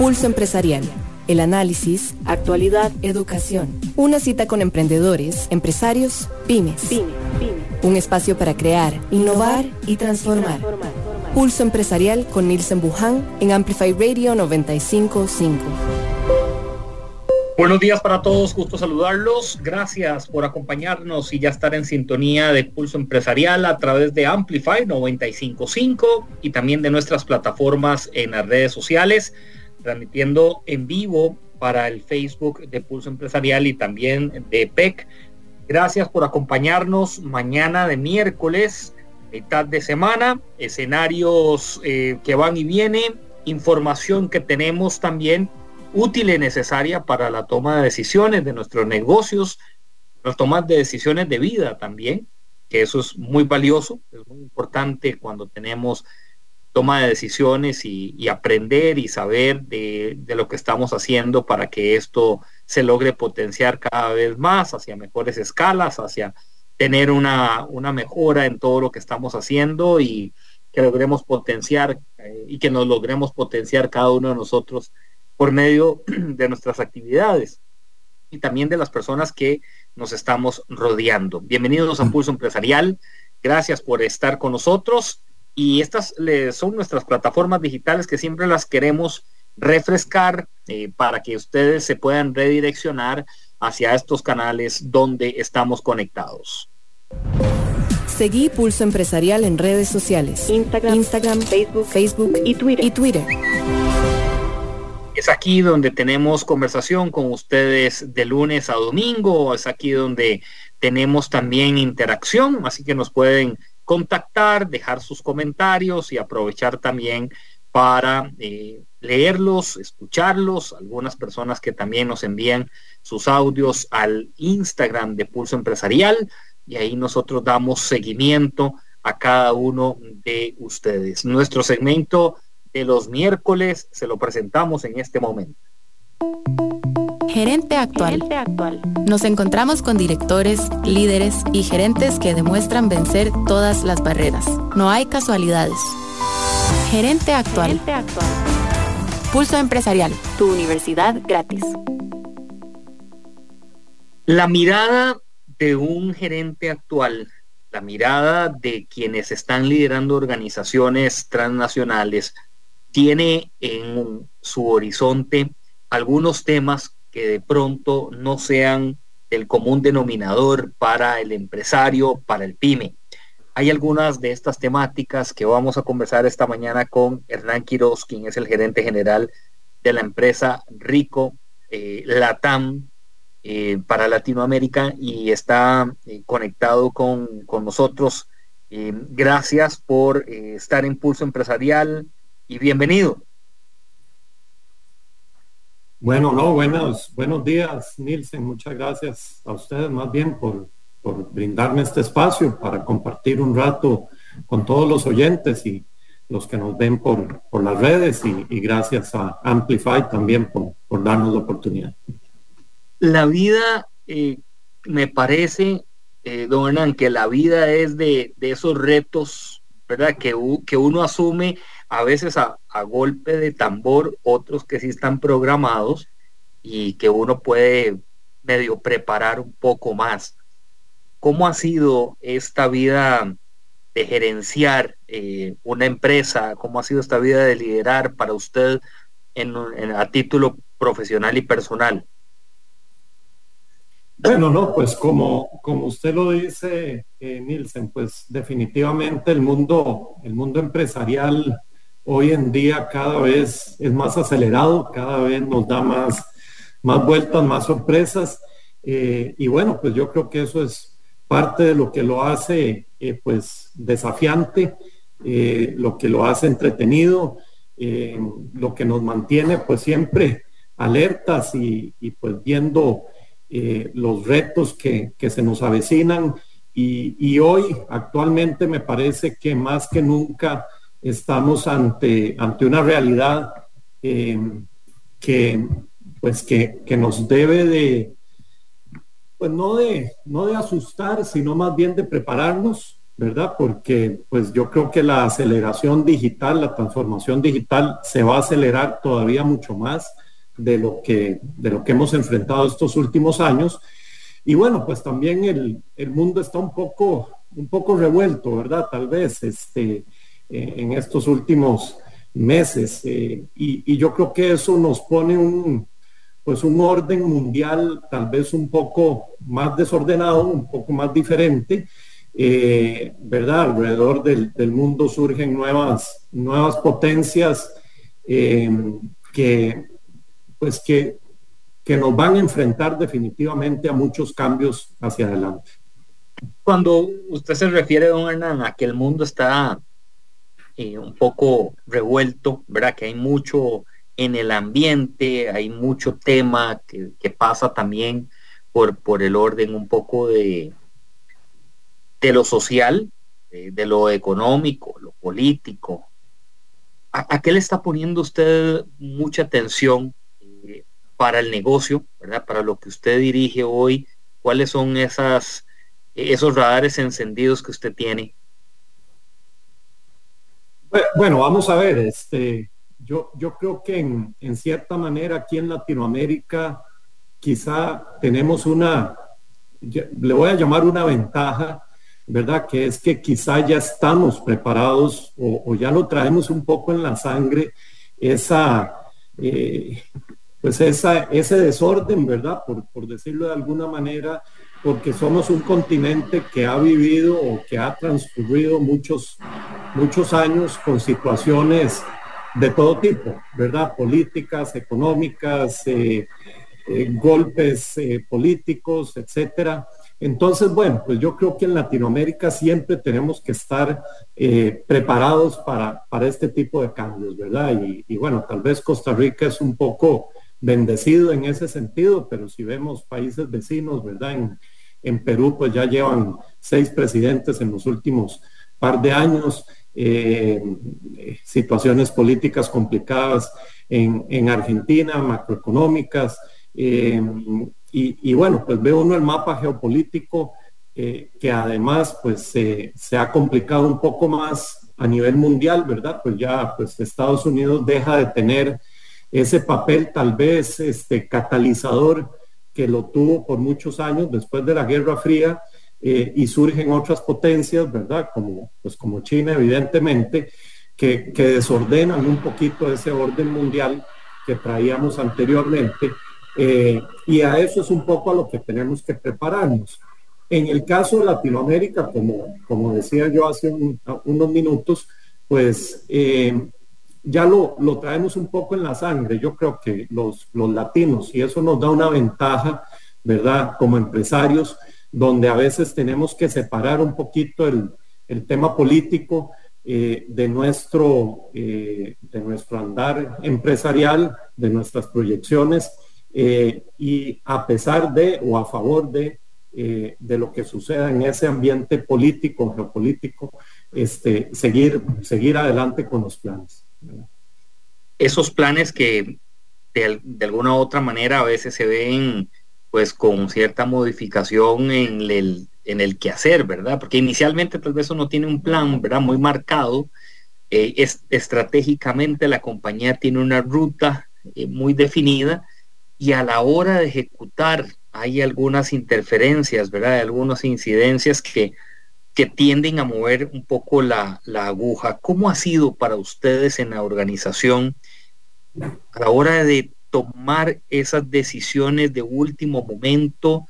Pulso Empresarial. El análisis, actualidad, educación. Una cita con emprendedores, empresarios, pymes. Un espacio para crear, innovar y transformar. Pulso Empresarial con Nielsen Buján en Amplify Radio 955. Buenos días para todos, gusto saludarlos. Gracias por acompañarnos y ya estar en sintonía de Pulso Empresarial a través de Amplify 955 y también de nuestras plataformas en las redes sociales, transmitiendo en vivo para el Facebook de Pulso Empresarial y también de PEC. Gracias por acompañarnos mañana de miércoles mitad de semana, escenarios eh, que van y vienen, información que tenemos también útil y necesaria para la toma de decisiones de nuestros negocios, las tomas de decisiones de vida también, que eso es muy valioso, es muy importante cuando tenemos toma de decisiones y, aprender y saber de, de, lo que estamos haciendo para que esto se logre potenciar cada vez más hacia mejores escalas, hacia tener una, una mejora en todo lo que estamos haciendo y que logremos potenciar eh, y que nos logremos potenciar cada uno de nosotros por medio de nuestras actividades y también de las personas que nos estamos rodeando. Bienvenidos a mm. Pulso Empresarial. Gracias por estar con nosotros. Y estas son nuestras plataformas digitales que siempre las queremos refrescar eh, para que ustedes se puedan redireccionar hacia estos canales donde estamos conectados. Seguí Pulso Empresarial en redes sociales. Instagram, Facebook, Facebook y Twitter. y Twitter. Es aquí donde tenemos conversación con ustedes de lunes a domingo. Es aquí donde tenemos también interacción. Así que nos pueden contactar, dejar sus comentarios y aprovechar también para eh, leerlos, escucharlos. Algunas personas que también nos envían sus audios al Instagram de Pulso Empresarial y ahí nosotros damos seguimiento a cada uno de ustedes. Nuestro segmento de los miércoles se lo presentamos en este momento. Gerente actual. actual. Nos encontramos con directores, líderes y gerentes que demuestran vencer todas las barreras. No hay casualidades. Gerente actual. Gerente actual. Pulso empresarial. Tu universidad gratis. La mirada de un gerente actual, la mirada de quienes están liderando organizaciones transnacionales, tiene en su horizonte algunos temas que de pronto no sean el común denominador para el empresario, para el pyme. Hay algunas de estas temáticas que vamos a conversar esta mañana con Hernán Quiroz, quien es el gerente general de la empresa Rico eh, Latam, eh, para Latinoamérica y está eh, conectado con, nosotros. Eh, gracias por estar en Pulso Empresarial y bienvenido. Bueno, no, buenos, buenos días, Nielsen. Muchas gracias a ustedes más bien por, por brindarme este espacio para compartir un rato con todos los oyentes y los que nos ven por, por las redes y, gracias a Amplify también por, por darnos la oportunidad la vida, eh, me parece, eh, don Hernán, que la vida es de, esos retos, ¿verdad? Que, que uno asume a veces a, golpe de tambor, otros que sí están programados y que uno puede medio preparar un poco más. ¿Cómo ha sido esta vida de gerenciar eh, una empresa? ¿Cómo ha sido esta vida de liderar para usted en, a título profesional y personal? Bueno, no, pues como, como usted lo dice, eh, Nielsen, pues definitivamente el mundo, el mundo empresarial hoy en día cada vez es más acelerado, cada vez nos da más, más vueltas, más sorpresas. Eh, y bueno, pues yo creo que eso es parte de lo que lo hace eh, pues desafiante, lo que lo hace entretenido, lo que nos mantiene pues siempre alertas y, pues viendo eh, los retos que, se nos avecinan y, hoy actualmente me parece que más que nunca estamos ante, ante una realidad eh, que, pues que, nos debe de, pues no de, no de asustar, sino más bien de prepararnos, ¿verdad? Porque pues yo creo que la aceleración digital, la transformación digital se va a acelerar todavía mucho más de lo que, de lo que hemos enfrentado estos últimos años. Y bueno, pues también el, el mundo está un poco, un poco revuelto, ¿verdad? Tal vez este, eh, en estos últimos meses. Eh, y, yo creo que eso nos pone un, pues un orden mundial tal vez un poco más desordenado, un poco más diferente. Eh, ¿Verdad? Alrededor del, mundo surgen nuevas, nuevas potencias que, pues que, que nos van a enfrentar definitivamente a muchos cambios hacia adelante. Cuando usted se refiere, don Hernán, a que el mundo está eh, un poco revuelto, ¿verdad? Que hay mucho en el ambiente, hay mucho tema que, pasa también por, por el orden un poco de, de lo social, de, lo económico, lo político. ¿A, ¿A, qué le está poniendo usted mucha atención para el negocio, ¿verdad? Para lo que usted dirige hoy, ¿cuáles son esas, esos radares encendidos que usted tiene? Bueno, vamos a ver, este, yo, yo creo que en, en cierta manera aquí en Latinoamérica quizá tenemos una, le voy a llamar una ventaja, ¿verdad? Que es que quizá ya estamos preparados o, ya lo traemos un poco en la sangre, esa, eh, pues esa, ese desorden, ¿verdad? Por, por, decirlo de alguna manera, porque somos un continente que ha vivido o que ha transcurrido muchos, muchos años con situaciones de todo tipo, ¿verdad? Políticas, económicas, eh, eh, golpes eh, políticos, etcétera. Entonces, bueno, pues yo creo que en Latinoamérica siempre tenemos que estar preparados para, para, este tipo de cambios, ¿verdad? Y bueno, tal vez Costa Rica es un poco bendecido en ese sentido, pero si vemos países vecinos, ¿verdad? En, en Perú pues ya llevan seis presidentes en los últimos par de años, eh, situaciones políticas complicadas en, en Argentina, macroeconómicas, eh, y, y, bueno, pues ve uno el mapa geopolítico eh, que además pues se ha complicado un poco más a nivel mundial, ¿verdad? Pues ya pues Estados Unidos deja de tener ese papel tal vez este, catalizador que lo tuvo por muchos años después de la Guerra Fría eh, y surgen otras potencias, ¿verdad? Como, pues como China, evidentemente, que, que, desordenan un poquito ese orden mundial que traíamos anteriormente. Eh, y a eso es un poco a lo que tenemos que prepararnos. En el caso de Latinoamérica, como, como decía yo hace un, unos minutos, pues eh, ya lo, lo, traemos un poco en la sangre, yo creo que los, los latinos, y eso nos da una ventaja, ¿verdad? Como empresarios, donde a veces tenemos que separar un poquito el, el tema político eh, de, nuestro, eh, de nuestro andar empresarial, de nuestras proyecciones, eh, y a pesar de o a favor de, de lo que suceda en ese ambiente político, geopolítico, este, seguir, seguir adelante con los planes esos planes que de, alguna u otra manera a veces se ven pues con cierta modificación en el, en el quehacer, ¿verdad? Porque inicialmente tal vez uno tiene un plan, ¿verdad? Muy marcado. Eh, es, estratégicamente la compañía tiene una ruta eh, muy definida y a la hora de ejecutar hay algunas interferencias, ¿verdad? Algunas incidencias que que tienden a mover un poco la, la, aguja. ¿Cómo ha sido para ustedes en la organización a la hora de tomar esas decisiones de último momento,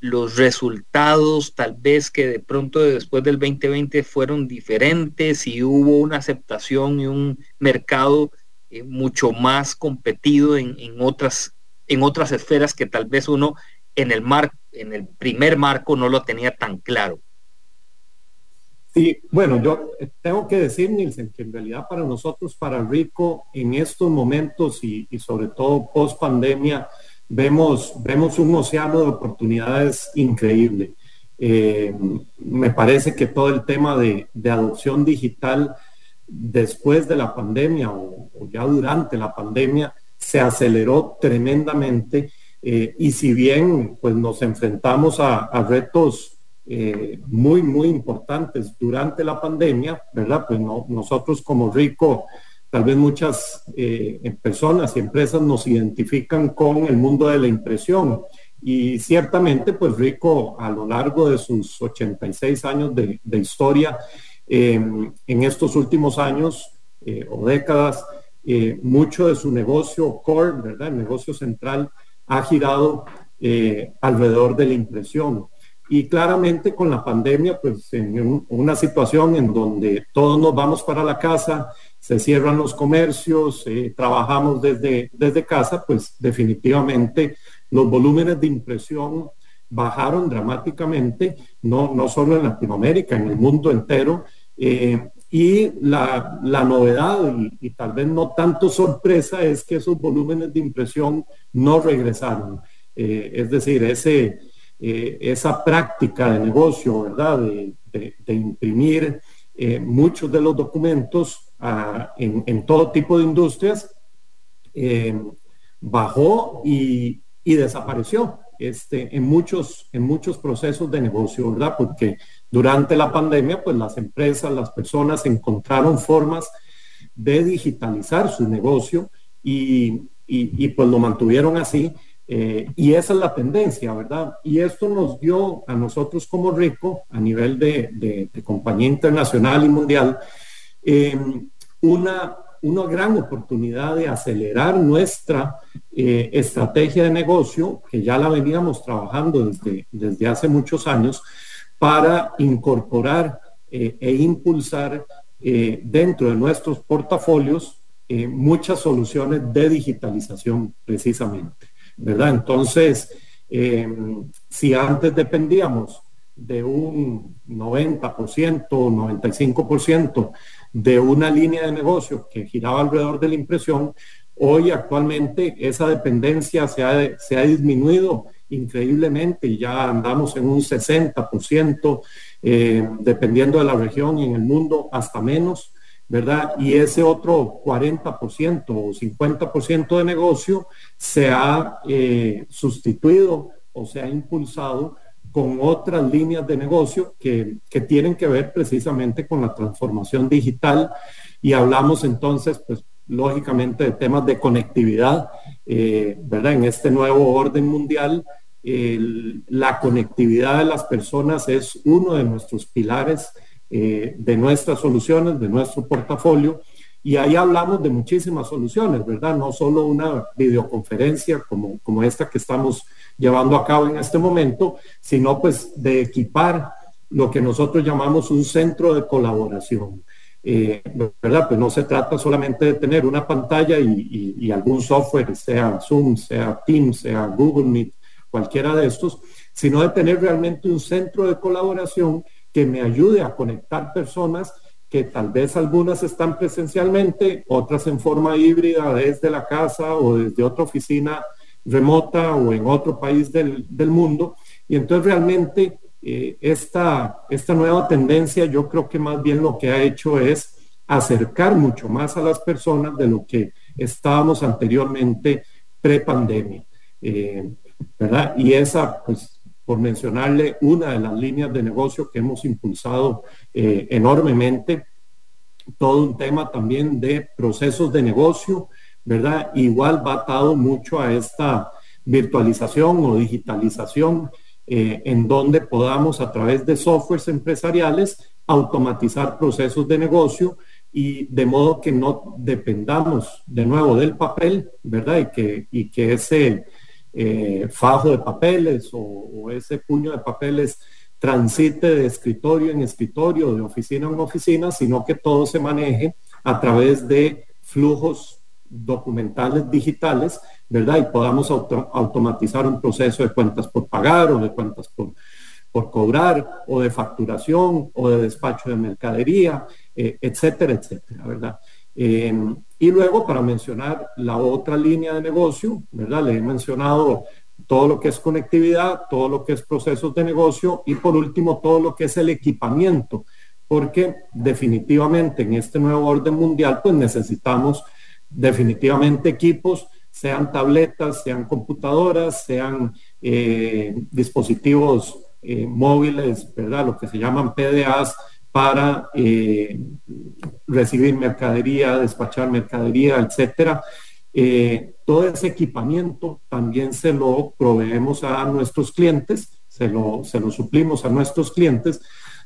los resultados tal vez que de pronto después del 2020 fueron diferentes y hubo una aceptación y un mercado eh, mucho más competido en, en, otras, en otras esferas que tal vez uno en el, mar, en el primer marco no lo tenía tan claro? Sí, bueno, yo tengo que decir, Nielsen, que en realidad para nosotros, para Rico, en estos momentos y, sobre todo post pandemia, vemos, vemos un océano de oportunidades increíble. Eh, me parece que todo el tema de, adopción digital después de la pandemia o, ya durante la pandemia se aceleró tremendamente eh, y si bien pues nos enfrentamos a retos eh, muy, muy importantes durante la pandemia, ¿verdad? Pues nosotros como Rico, tal vez muchas eh, personas y empresas nos identifican con el mundo de la impresión. Y ciertamente, pues Rico, a lo largo de sus 86 años de, historia, em, en estos últimos años eh, o décadas, mucho de su negocio core, ¿verdad? El negocio central ha girado alrededor de la impresión. Y claramente con la pandemia, pues en una situación en donde todos nos vamos para la casa, se cierran los comercios, eh, trabajamos desde, desde casa, pues definitivamente los volúmenes de impresión bajaron dramáticamente, no, no solo en Latinoamérica, en el mundo entero. Eh, y la, la novedad, y, tal vez no tanto sorpresa, es que esos volúmenes de impresión no regresaron. Eh, es decir, ese, eh, esa práctica de negocio, ¿verdad? De, imprimir eh, muchos de los documentos ah, en, todo tipo de industrias, eh, bajó y, desapareció este, en, muchos, en muchos procesos de negocio, ¿verdad? Porque durante la pandemia, pues las empresas, las personas encontraron formas de digitalizar su negocio y, y pues lo mantuvieron así eh, y esa es la tendencia, ¿verdad? Y esto nos dio a nosotros como RICO, a nivel de, compañía internacional y mundial, em, una, gran oportunidad de acelerar nuestra eh, estrategia de negocio, que ya la veníamos trabajando desde, desde hace muchos años, para incorporar eh, e impulsar dentro de nuestros portafolios muchas soluciones de digitalización precisamente. ¿Verdad? Entonces, eh, si antes dependíamos de un 90%, 95% de una línea de negocio que giraba alrededor de la impresión, hoy actualmente esa dependencia se ha, disminuido increíblemente y ya andamos en un 60%, eh, dependiendo de la región y en el mundo, hasta menos. ¿Verdad? Y ese otro 40% o 50% de negocio se ha eh, sustituido o se ha impulsado con otras líneas de negocio que, tienen que ver precisamente con la transformación digital y hablamos entonces, pues lógicamente de temas de conectividad, eh, ¿verdad? En este nuevo orden mundial, la conectividad de las personas es uno de nuestros pilares eh, de nuestras soluciones, de nuestro portafolio. Y ahí hablamos de muchísimas soluciones, ¿verdad? No solo una videoconferencia como, como esta que estamos llevando a cabo en este momento, sino pues de equipar lo que nosotros llamamos un centro de colaboración. Eh, ¿verdad? Pues no se trata solamente de tener una pantalla y, y, algún software, sea Zoom, sea Teams, sea Google Meet, cualquiera de estos, sino de tener realmente un centro de colaboración que me ayude a conectar personas que tal vez algunas están presencialmente, otras en forma híbrida desde la casa o desde otra oficina remota o en otro país del, mundo. Y entonces realmente eh, esta, esta nueva tendencia yo creo que más bien lo que ha hecho es acercar mucho más a las personas de lo que estábamos anteriormente pre-pandemia. Eh, ¿verdad? Y esa, pues por mencionarle una de las líneas de negocio que hemos impulsado eh, enormemente, todo un tema también de procesos de negocio, ¿verdad? Igual va atado mucho a esta virtualización o digitalización, eh, en donde podamos a través de softwares empresariales automatizar procesos de negocio y de modo que no dependamos de nuevo del papel, ¿verdad? Y que, y que ese eh, fajo de papeles o, ese puño de papeles transite de escritorio en escritorio, de oficina en oficina, sino que todo se maneje a través de flujos documentales digitales, ¿verdad? Y podamos automatizar un proceso de cuentas por pagar o de cuentas por, por cobrar o de facturación o de despacho de mercadería, eh, etcétera, etcétera, ¿verdad? Eh, y luego, para mencionar la otra línea de negocio, ¿verdad? Le he mencionado todo lo que es conectividad, todo lo que es procesos de negocio y por último todo lo que es el equipamiento, porque definitivamente en este nuevo orden mundial pues necesitamos definitivamente equipos, sean tabletas, sean computadoras, sean eh, dispositivos móviles, ¿verdad? Lo que se llaman PDAs para recibir mercadería, despachar mercadería, etcétera. todo ese equipamiento también se lo proveemos a nuestros clientes, se lo, se lo suplimos a nuestros clientes,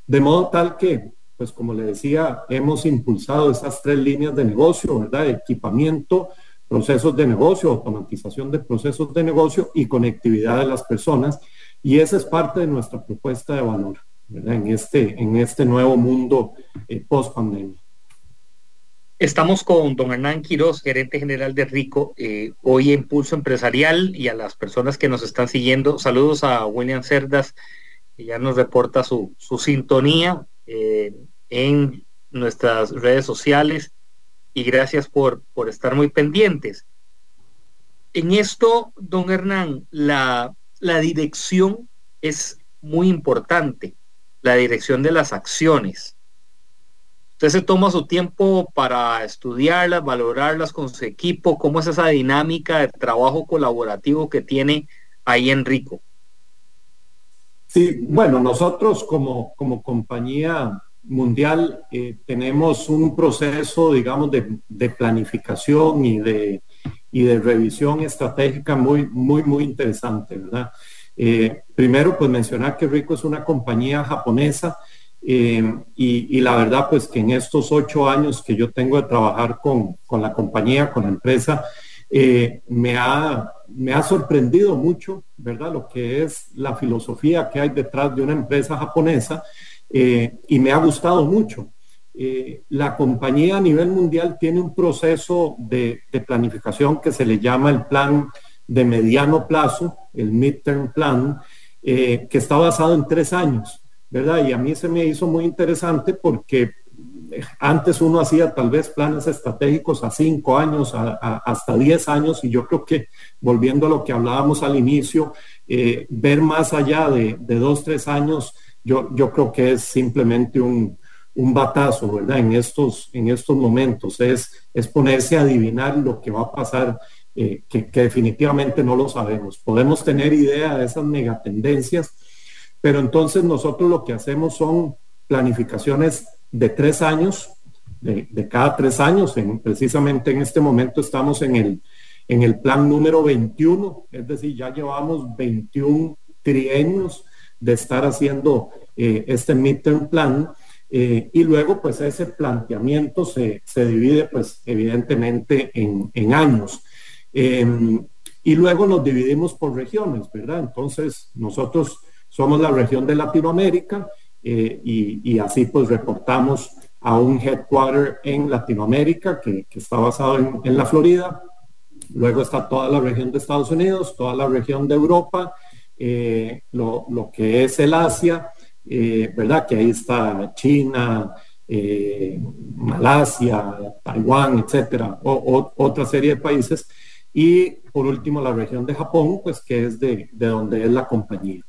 de modo tal que pues como le decía, hemos impulsado esas tres líneas de negocio, ¿verdad? Equipamiento, procesos de negocio, automatización de procesos de negocio y conectividad de las personas. Y esa es parte de nuestra propuesta de valor, En este, en este nuevo mundo eh, post pandemia. Estamos con don Hernán Quiroz, gerente general de Rico, eh, hoy en Pulso Empresarial y a las personas que nos están siguiendo. Saludos a William Cerdas, que ya nos reporta su, su sintonía. Eh, en nuestras redes sociales y gracias por, por estar muy pendientes. En esto, don Hernán, la, la dirección es muy importante, la dirección de las acciones. Usted se toma su tiempo para estudiarlas, valorarlas con su equipo, cómo es esa dinámica de trabajo colaborativo que tiene ahí Enrico. Sí, bueno, nosotros como, como compañía mundial eh, tenemos un proceso, digamos, de, planificación y de, y de revisión estratégica muy, muy, muy interesante, ¿verdad? Eh, primero, pues mencionar que Rico es una compañía japonesa eh, y, la verdad, pues que en estos ocho años que yo tengo de trabajar con, con la compañía, con la empresa, me, ha, me ha sorprendido mucho, ¿verdad? Lo que es la filosofía que hay detrás de una empresa japonesa eh, y me ha gustado mucho. Eh, la compañía a nivel mundial tiene un proceso de, planificación que se le llama el plan de mediano plazo, el midterm plan, eh, que está basado en tres años, ¿verdad? Y a mí se me hizo muy interesante porque antes uno hacía tal vez planes estratégicos a cinco años, hasta diez años, y yo creo que volviendo a lo que hablábamos al inicio, ver más allá de, de dos, tres años yo, yo creo que es simplemente un, un batazo, ¿verdad? En estos, en estos momentos, es, es ponerse a adivinar lo que va a pasar, eh, que, definitivamente no lo sabemos. Podemos tener idea de esas megatendencias, pero entonces nosotros lo que hacemos son planificaciones de tres años, de, cada tres años. En, precisamente en este momento estamos en el, en el plan número 21, es decir, ya llevamos 21 trienios de estar haciendo eh, este midterm plan. Eh, y luego, pues ese planteamiento se, divide, pues evidentemente en, años. Em, y luego nos dividimos por regiones, ¿verdad? Entonces, nosotros somos la región de Latinoamérica eh, y, así pues reportamos a un headquarter en Latinoamérica que, está basado en, en, la Florida. Luego está toda la región de Estados Unidos, toda la región de Europa eh, lo, que es el Asia, eh, ¿verdad? Que ahí está China, Malasia, Taiwán, etcétera, o, otra serie de países. Y por último, la región de Japón, pues que es de, de donde es la compañía.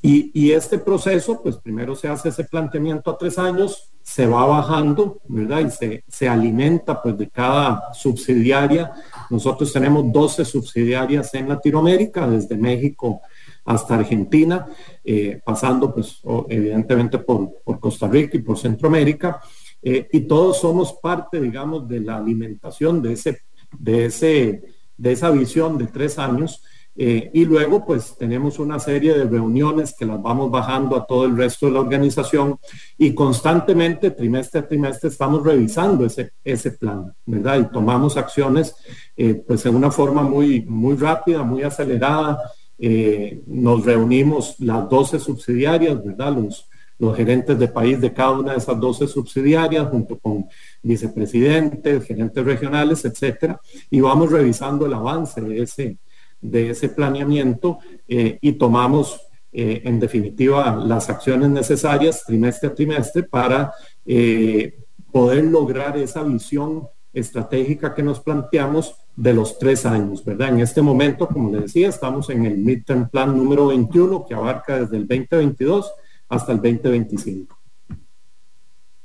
Y, y, este proceso, pues primero se hace ese planteamiento a tres años, se va bajando, ¿verdad? Y se, se, alimenta pues de cada subsidiaria. Nosotros tenemos 12 subsidiarias en Latinoamérica, desde México hasta Argentina, eh, pasando pues evidentemente por, por, Costa Rica y por Centroamérica. Eh, y todos somos parte, digamos, de la alimentación de, ese, de, ese, de esa visión de tres años eh, y luego, pues tenemos una serie de reuniones que las vamos bajando a todo el resto de la organización y constantemente, trimestre a trimestre, estamos revisando ese, ese plan, ¿verdad? Y tomamos acciones, eh, pues en una forma muy, muy rápida, muy acelerada. Eh, nos reunimos las 12 subsidiarias, ¿verdad? Los, los gerentes de país de cada una de esas 12 subsidiarias, junto con vicepresidentes, gerentes regionales, etcétera, y vamos revisando el avance de ese, de ese planeamiento eh, y tomamos eh, en definitiva las acciones necesarias trimestre a trimestre para eh, poder lograr esa visión estratégica que nos planteamos de los tres años, ¿verdad? En este momento, como le decía, estamos en el midterm plan número 21 que abarca desde el 2022 hasta el 2025.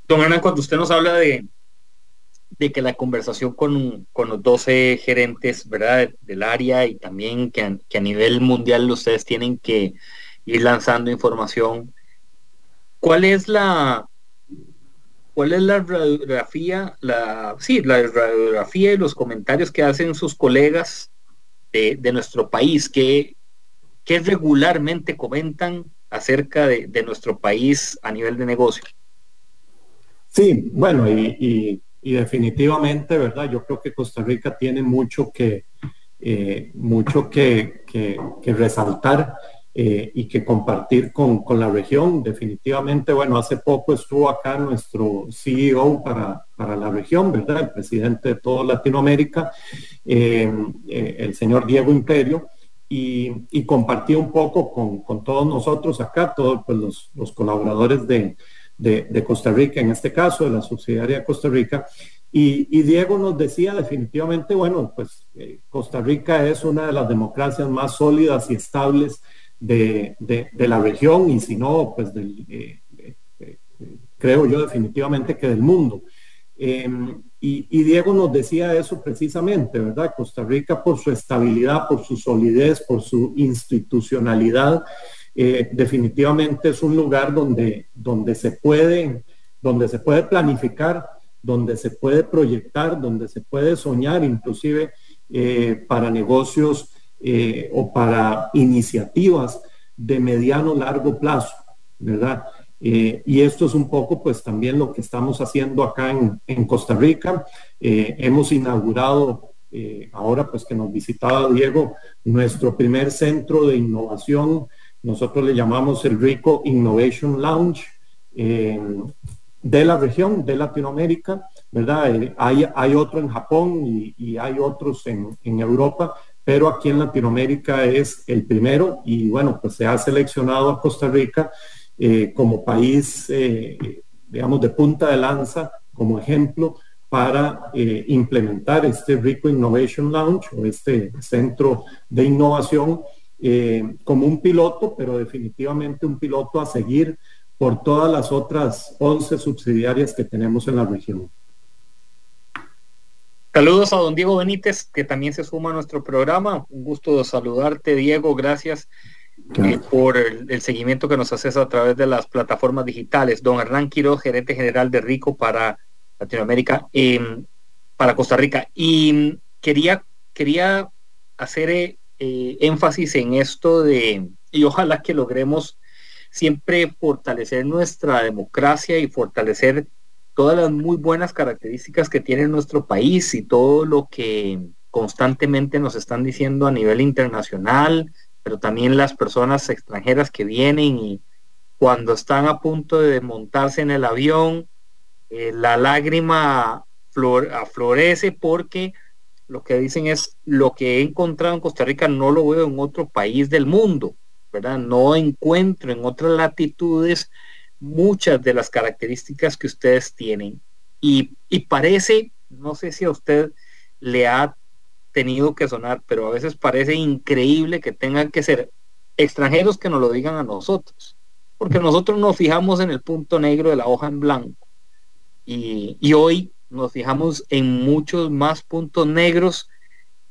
Don Ana, cuando usted nos habla de, de que la conversación con, con los 12 gerentes ¿verdad? del área y también que a, nivel mundial ustedes tienen que, ir lanzando información. ¿Cuál es la cuál es la radiografía, la sí, la radiografía y los comentarios que hacen sus colegas de, nuestro país, que, que regularmente comentan acerca de, nuestro país a nivel de negocio? Sí, bueno, y, definitivamente, ¿verdad? Yo creo que Costa Rica tiene mucho que, eh, mucho que, resaltar eh, y que compartir con, la región. Definitivamente, bueno, hace poco estuvo acá nuestro CEO para, para la región, ¿verdad? El presidente de toda Latinoamérica, eh, el señor Diego Imperio y, compartí un poco con, todos nosotros acá, todos pues, los, colaboradores de, Costa Rica, en este caso de la subsidiaria Costa Rica. Y, Diego nos decía definitivamente, bueno, pues eh, Costa Rica es una de las democracias más sólidas y estables de, la región y si no, pues eh, eh, creo yo definitivamente que del mundo. Y, Diego nos decía eso precisamente, ¿verdad? Costa Rica por su estabilidad, por su solidez, por su institucionalidad, eh, definitivamente es un lugar donde, donde, se puede, donde se puede planificar, donde se puede proyectar, donde se puede soñar, inclusive eh, para negocios eh, o para iniciativas de mediano largo plazo, ¿verdad? Eh, y esto es un poco pues también lo que estamos haciendo acá en, Costa Rica. Eh, hemos inaugurado, eh, ahora pues que nos visitaba Diego, nuestro primer centro de innovación. Nosotros le llamamos el Rico Innovation Lounge de la región, de Latinoamérica, ¿verdad? hay, hay otro en Japón y, y hay otros en, en Europa, pero aquí en Latinoamérica es el primero y bueno, pues se ha seleccionado a Costa Rica eh, como país, eh, digamos, de punta de lanza, como ejemplo, para eh, implementar este Rico Innovation Launch o este centro de innovación como un piloto, pero definitivamente un piloto a seguir por todas las otras 11 subsidiarias que tenemos en la región. Saludos a don Diego Benítez, que también se suma a nuestro programa. Un gusto saludarte, Diego. Gracias eh, por el, seguimiento que nos haces a través de las plataformas digitales. Don Hernán Quiroz, gerente general de Rico para Latinoamérica, em, para Costa Rica. Y quería, quería hacer eh, énfasis en esto de, y ojalá que logremos siempre fortalecer nuestra democracia y fortalecer todas las muy buenas características que tiene nuestro país y todo lo que constantemente nos están diciendo a nivel internacional, pero también las personas extranjeras que vienen y cuando están a punto de montarse en el avión, eh, la lágrima flor, aflorece porque lo que dicen es lo que he encontrado en Costa Rica no lo veo en otro país del mundo, ¿verdad? No encuentro en otras latitudes muchas de las características que ustedes tienen. Y, y parece, no sé si a usted le ha tenido que sonar, pero a veces parece increíble que tengan que ser extranjeros que nos lo digan a nosotros, porque nosotros nos fijamos en el punto negro de la hoja en blanco y, hoy nos fijamos en muchos más puntos negros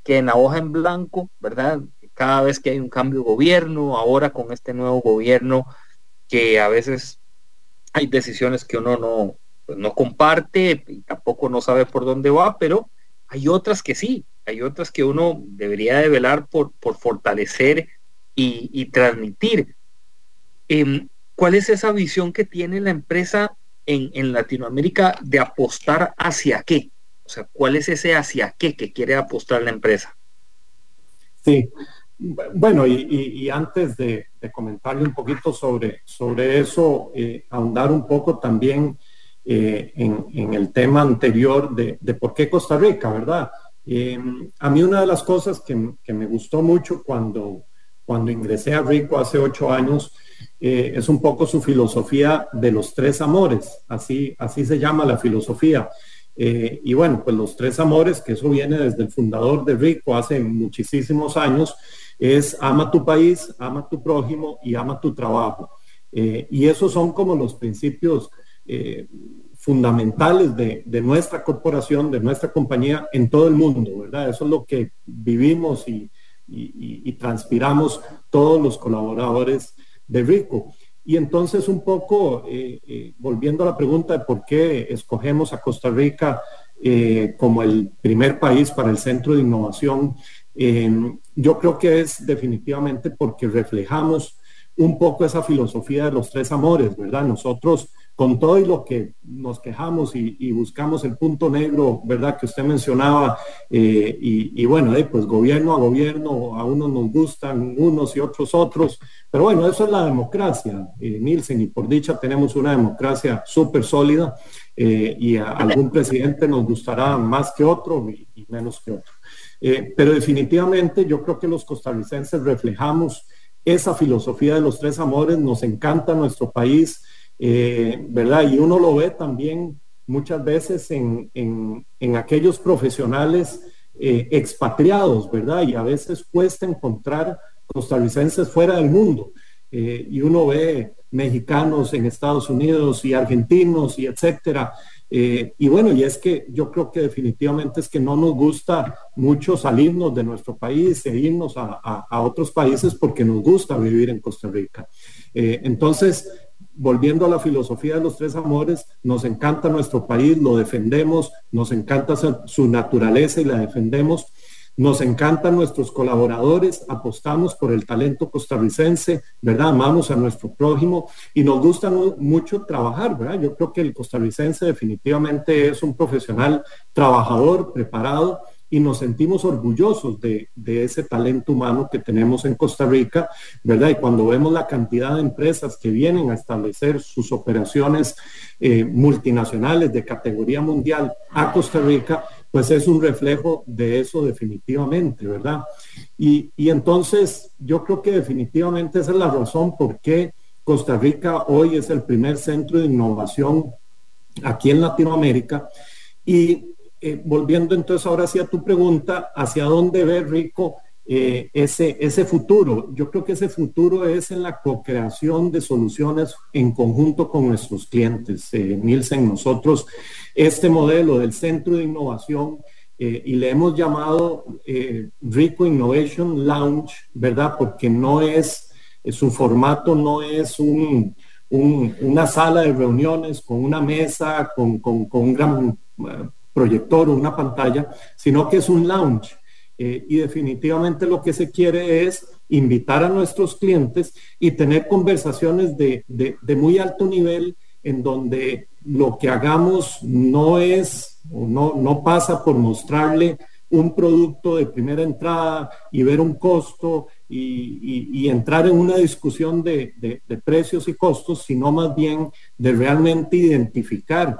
que en la hoja en blanco, ¿verdad? Cada vez que hay un cambio de gobierno, ahora con este nuevo gobierno que a veces hay decisiones que uno no, pues no comparte y tampoco no sabe por dónde va, pero hay otras que sí, hay otras que uno debería de velar por, por fortalecer y, transmitir. Em, ¿Cuál es esa visión que tiene la empresa en, Latinoamérica de apostar hacia qué? O sea, ¿cuál es ese hacia qué que quiere apostar la empresa? Sí, bueno, y, antes de, comentarle un poquito sobre, sobre eso, eh, ahondar un poco también eh, en, el tema anterior de, por qué Costa Rica, ¿verdad? Eh, a mí una de las cosas que, me gustó mucho cuando, cuando ingresé a Rico hace ocho años eh, es un poco su filosofía de los tres amores, así, así se llama la filosofía. Eh, y bueno, pues los tres amores, que eso viene desde el fundador de Rico hace muchísimos años, es ama tu país, ama tu prójimo y ama tu trabajo. y esos son como los principios fundamentales de, nuestra corporación, de nuestra compañía en todo el mundo, ¿verdad? Eso es lo que vivimos y, transpiramos todos los colaboradores de Rico. Y entonces un poco, eh, eh, volviendo a la pregunta de por qué escogemos a Costa Rica eh, como el primer país para el centro de innovación, yo creo que es definitivamente porque reflejamos un poco esa filosofía de los tres amores, ¿verdad? Nosotros con todo y lo que nos quejamos y, buscamos el punto negro, ¿verdad? Que usted mencionaba, eh, y, bueno, eh, pues gobierno a gobierno, a unos nos gustan unos y otros otros, pero bueno, eso es la democracia, eh, Nielsen, y por dicha tenemos una democracia súper sólida y a algún presidente nos gustará más que otro y, y menos que otro. pero definitivamente yo creo que los costarricenses reflejamos esa filosofía de los tres amores, nos encanta nuestro país, eh, ¿verdad? Y uno lo ve también muchas veces en, aquellos profesionales eh, expatriados, ¿verdad? Y a veces cuesta encontrar costarricenses fuera del mundo. Eh, y uno ve mexicanos en Estados Unidos y argentinos y etcétera. y bueno, y es que yo creo que definitivamente es que no nos gusta mucho salirnos de nuestro país e irnos a, a otros países porque nos gusta vivir en Costa Rica. entonces, volviendo a la filosofía de los tres amores, nos encanta nuestro país, lo defendemos, nos encanta su naturaleza y la defendemos. Nos encantan nuestros colaboradores, apostamos por el talento costarricense, ¿verdad? Amamos a nuestro prójimo y nos gusta mucho trabajar, ¿verdad? Yo creo que el costarricense definitivamente es un profesional trabajador, preparado y nos sentimos orgullosos de, ese talento humano que tenemos en Costa Rica, ¿verdad? Y cuando vemos la cantidad de empresas que vienen a establecer sus operaciones eh, multinacionales de categoría mundial a Costa Rica, pues es un reflejo de eso definitivamente, ¿verdad? Y, y entonces yo creo que definitivamente esa es la razón por qué Costa Rica hoy es el primer centro de innovación aquí en Latinoamérica. Y eh, volviendo entonces ahora hacia tu pregunta, ¿hacia dónde ve Rico eh, ese, ese futuro? Yo creo que ese futuro es en la co-creación de soluciones en conjunto con nuestros clientes. Eh, Nielsen, nosotros este modelo del centro de innovación y le hemos llamado Rico Innovation Lounge, ¿verdad? Porque no es, su formato no es un, una sala de reuniones con una mesa, con, con, con un gran proyector o una pantalla, sino que es un lounge. Eh, y definitivamente lo que se quiere es invitar a nuestros clientes y tener conversaciones de, muy alto nivel en donde lo que hagamos no es o no, no pasa por mostrarle un producto de primera entrada y ver un costo y, entrar en una discusión de, de, precios y costos, sino más bien de realmente identificar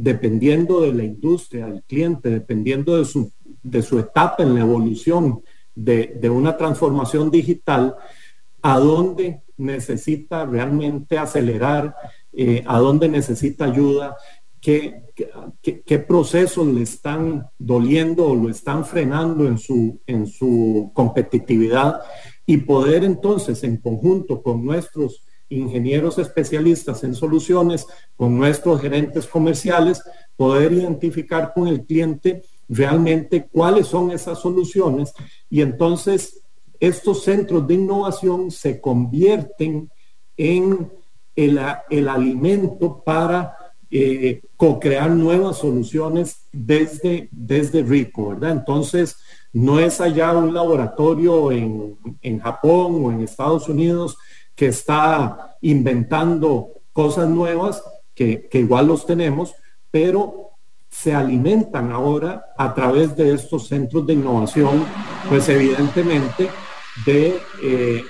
dependiendo de la industria, del cliente, dependiendo de su, de su etapa en la evolución de, una transformación digital, a dónde necesita realmente acelerar, eh, a dónde necesita ayuda, qué, qué, procesos le están doliendo o lo están frenando en su, en su competitividad y poder entonces en conjunto con nuestros ingenieros especialistas en soluciones, con nuestros gerentes comerciales, poder identificar con el cliente realmente cuáles son esas soluciones y entonces estos centros de innovación se convierten en el, alimento para eh, co-crear nuevas soluciones desde, desde Rico, ¿verdad? Entonces, no es allá un laboratorio en, en Japón o en Estados Unidos que está inventando cosas nuevas, que, igual los tenemos, pero se alimentan ahora a través de estos centros de innovación, pues evidentemente de, eh,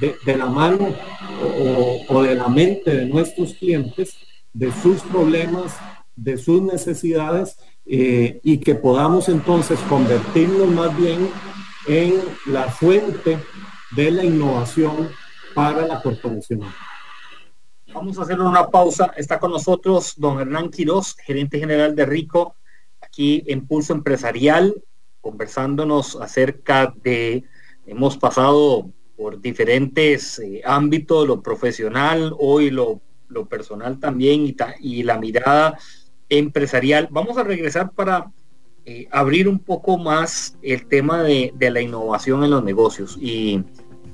de, la mano o, de la mente de nuestros clientes, de sus problemas, de sus necesidades, eh, y que podamos entonces convertirnos más bien en la fuente de la innovación para la corporación. Vamos a hacer una pausa. Está con nosotros don Hernán Quiroz, gerente general de Rico, aquí en Pulso Empresarial, conversándonos acerca de, hemos pasado por diferentes eh, ámbitos, lo profesional, hoy lo, lo personal también y, y, la mirada empresarial. Vamos a regresar para eh, abrir un poco más el tema de, de la innovación en los negocios y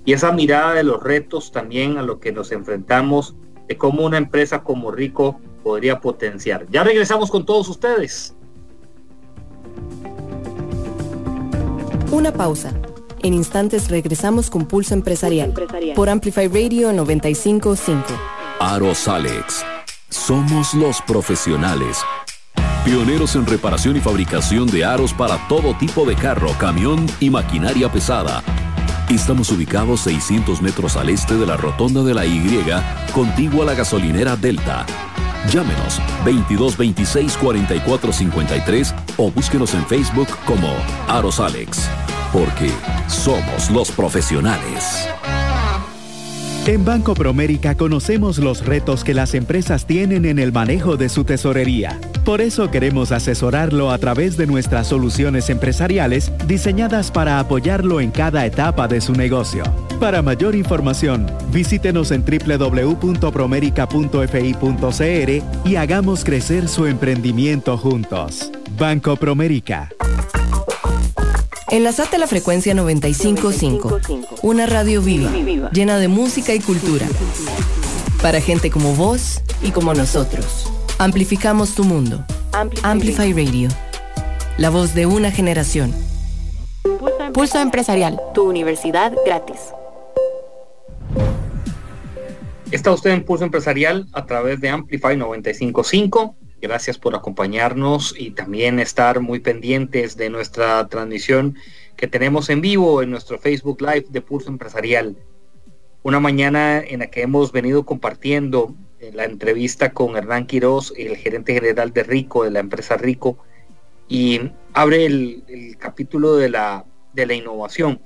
y esa mirada de los retos también a lo que nos enfrentamos, de cómo una empresa como Rico podría potenciar. Ya regresamos con todos ustedes. Una pausa. En instantes regresamos con Pulso Empresarial, por Amplify Radio 955. Aros Alex. Somos los profesionales. Pioneros en reparación y fabricación de aros para todo tipo de carro, camión y maquinaria pesada Estamos ubicados 600 metros al este de la rotonda de la Y, contigua a la gasolinera Delta. Llámenos 2226 4453 o búsquenos en Facebook como Aros Alex, porque somos los profesionales. En Banco Promérica conocemos los retos que las empresas tienen en el manejo de su tesorería. Por eso queremos asesorarlo a través de nuestras soluciones empresariales diseñadas para apoyarlo en cada etapa de su negocio. Para mayor información, visítenos en www.promerica.fi.cr y hagamos crecer su emprendimiento juntos. Banco Promérica. Enlazate a la frecuencia 955, una radio viva, llena de música y cultura. Para gente como vos y como nosotros. Amplificamos tu mundo. Amplify, Radio. La voz de una generación. Pulso Empresarial, tu universidad gratis. Está usted en Pulso Empresarial a través de Amplify 955 Gracias por acompañarnos y también estar muy pendientes de nuestra transmisión que tenemos en vivo en nuestro Facebook Live de Pulso Empresarial. Una mañana en la que hemos venido compartiendo eh, la entrevista con Hernán Quiroz, el gerente general de Rico, de la empresa Rico, y abre el, capítulo de la, de la innovación.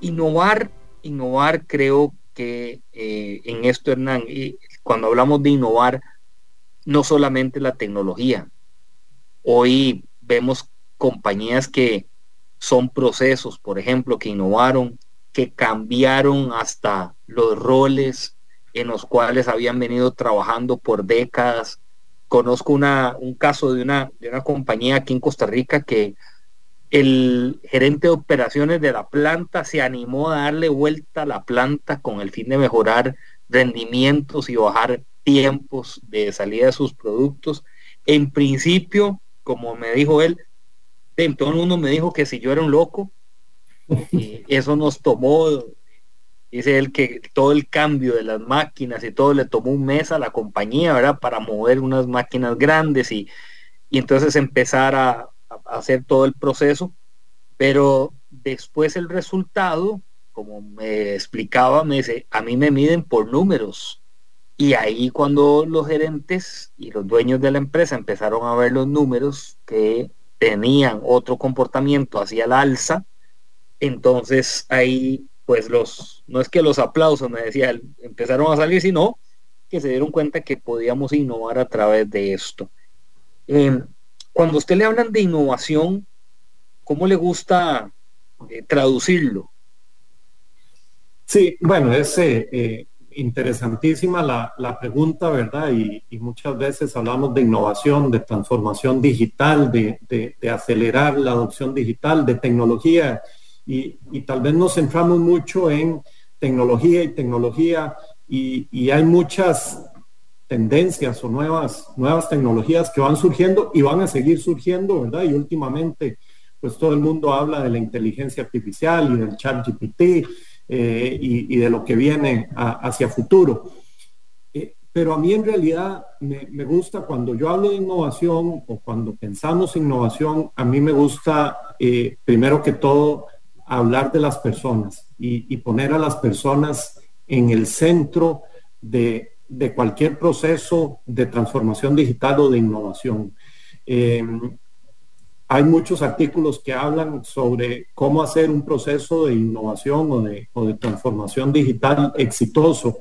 Innovar, innovar creo que eh, en esto, Hernán, y cuando hablamos de innovar, no solamente la tecnología. Hoy vemos compañías que son procesos, por ejemplo, que innovaron, que cambiaron hasta los roles en los cuales habían venido trabajando por décadas. Conozco una, un caso de una, de una compañía aquí en Costa Rica que el gerente de operaciones de la planta se animó a darle vuelta a la planta con el fin de mejorar rendimientos y bajar tiempos de salida de sus productos. En principio, como me dijo él, todo el mundo me dijo que si yo era un loco, y eso nos tomó, dice él que todo el cambio de las máquinas y todo le tomó un mes a la compañía, ¿verdad? Para mover unas máquinas grandes y, y entonces empezar a, a hacer todo el proceso. Pero después el resultado, como me explicaba, me dice, a mí me miden por números. Y ahí cuando los gerentes y los dueños de la empresa empezaron a ver los números que tenían otro comportamiento hacia el alza, entonces ahí pues los, no es que los aplausos, me decía empezaron a salir, sino que se dieron cuenta que podíamos innovar a través de esto. Em, cuando usted le hablan de innovación, ¿cómo le gusta eh, traducirlo? Sí, bueno, ese eh, interesantísima la, pregunta, ¿verdad? Y, muchas veces hablamos de innovación, de transformación digital, de, acelerar la adopción digital, de tecnología, y, tal vez nos centramos mucho en tecnología y tecnología, y, hay muchas tendencias o nuevas, nuevas tecnologías que van surgiendo y van a seguir surgiendo, ¿verdad? Y últimamente, pues todo el mundo habla de la inteligencia artificial y del chat GPT eh, y, de lo que viene hacia futuro. Eh, pero a mí en realidad me, gusta cuando yo hablo de innovación o cuando pensamos innovación, a mí me gusta eh, primero que todo hablar de las personas y, poner a las personas en el centro de, cualquier proceso de transformación digital o de innovación. Hay muchos artículos que hablan sobre cómo hacer un proceso de innovación o de, transformación digital exitoso.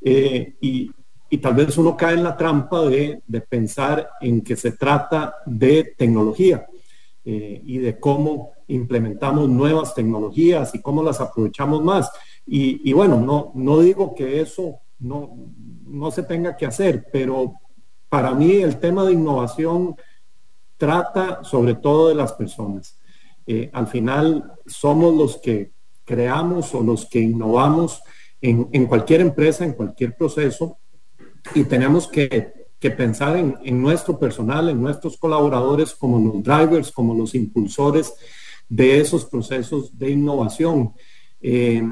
Eh, y, tal vez uno cae en la trampa de, pensar en que se trata de tecnología eh, y de cómo implementamos nuevas tecnologías y cómo las aprovechamos más. Y, bueno, no, no digo que eso no, no se tenga que hacer, pero para mí el tema de innovación trata sobre todo de las personas. Eh, al final somos los que creamos o los que innovamos en, cualquier empresa, en cualquier proceso, y tenemos que, pensar en, nuestro personal, en nuestros colaboradores como los drivers, como los impulsores de esos procesos de innovación. Eh,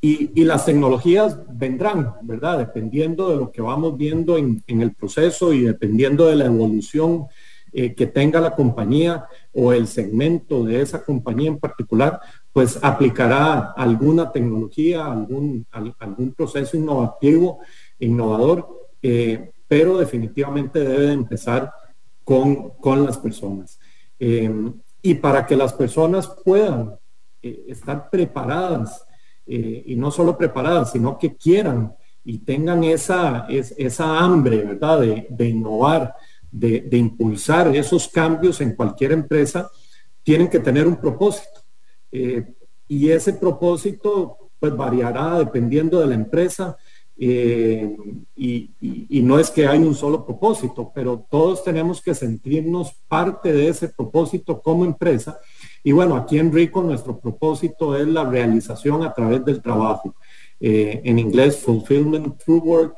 y, las tecnologías vendrán, ¿verdad? Dependiendo de lo que vamos viendo en, en el proceso y dependiendo de la evolución eh, que tenga la compañía o el segmento de esa compañía en particular, pues aplicará alguna tecnología, algún, algún proceso innovativo, innovador, eh, pero definitivamente debe empezar con, con las personas. Eh, y para que las personas puedan estar preparadas, y no solo preparadas, sino que quieran y tengan esa, es, esa hambre, ¿verdad?, de, de innovar, de, impulsar esos cambios en cualquier empresa, tienen que tener un propósito eh, y ese propósito pues variará dependiendo de la empresa eh, y, y, no es que hay un solo propósito, pero todos tenemos que sentirnos parte de ese propósito como empresa. Y bueno, aquí en Rico nuestro propósito es la realización a través del trabajo. Eh, en inglés, fulfillment through work.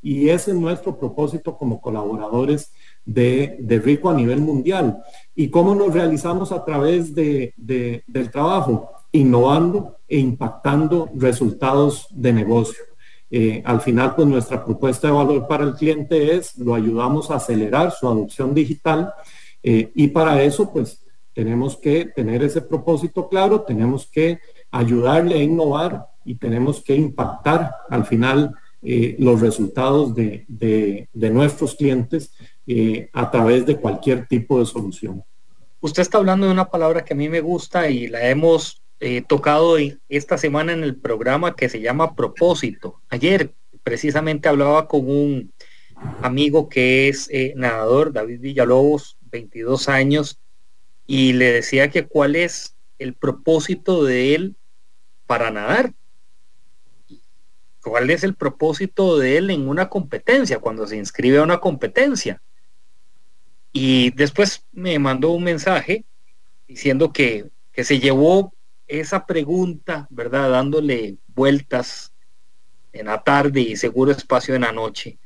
Y ese es nuestro propósito como colaboradores de, de Rico a nivel mundial. ¿Y cómo nos realizamos a través de, de, del trabajo? Innovando e impactando resultados de negocio. Eh, al final, pues nuestra propuesta de valor para el cliente es, lo ayudamos a acelerar su adopción digital eh, y para eso, pues tenemos que tener ese propósito claro, tenemos que ayudarle a innovar y tenemos que impactar al final eh, los resultados de, de, de nuestros clientes eh, a través de cualquier tipo de solución. Usted está hablando de una palabra que a mí me gusta y la hemos eh, tocado esta semana en el programa que se llama propósito. Ayer precisamente hablaba con un amigo que es eh, nadador, David Villalobos, 22 años, y le decía que cuál es el propósito de él para nadar. ¿Cuál es el propósito de él en una competencia, cuando se inscribe a una competencia? Y después me mandó un mensaje diciendo que, que se llevó esa pregunta, ¿verdad? Dándole vueltas en la tarde y seguro espacio en la noche.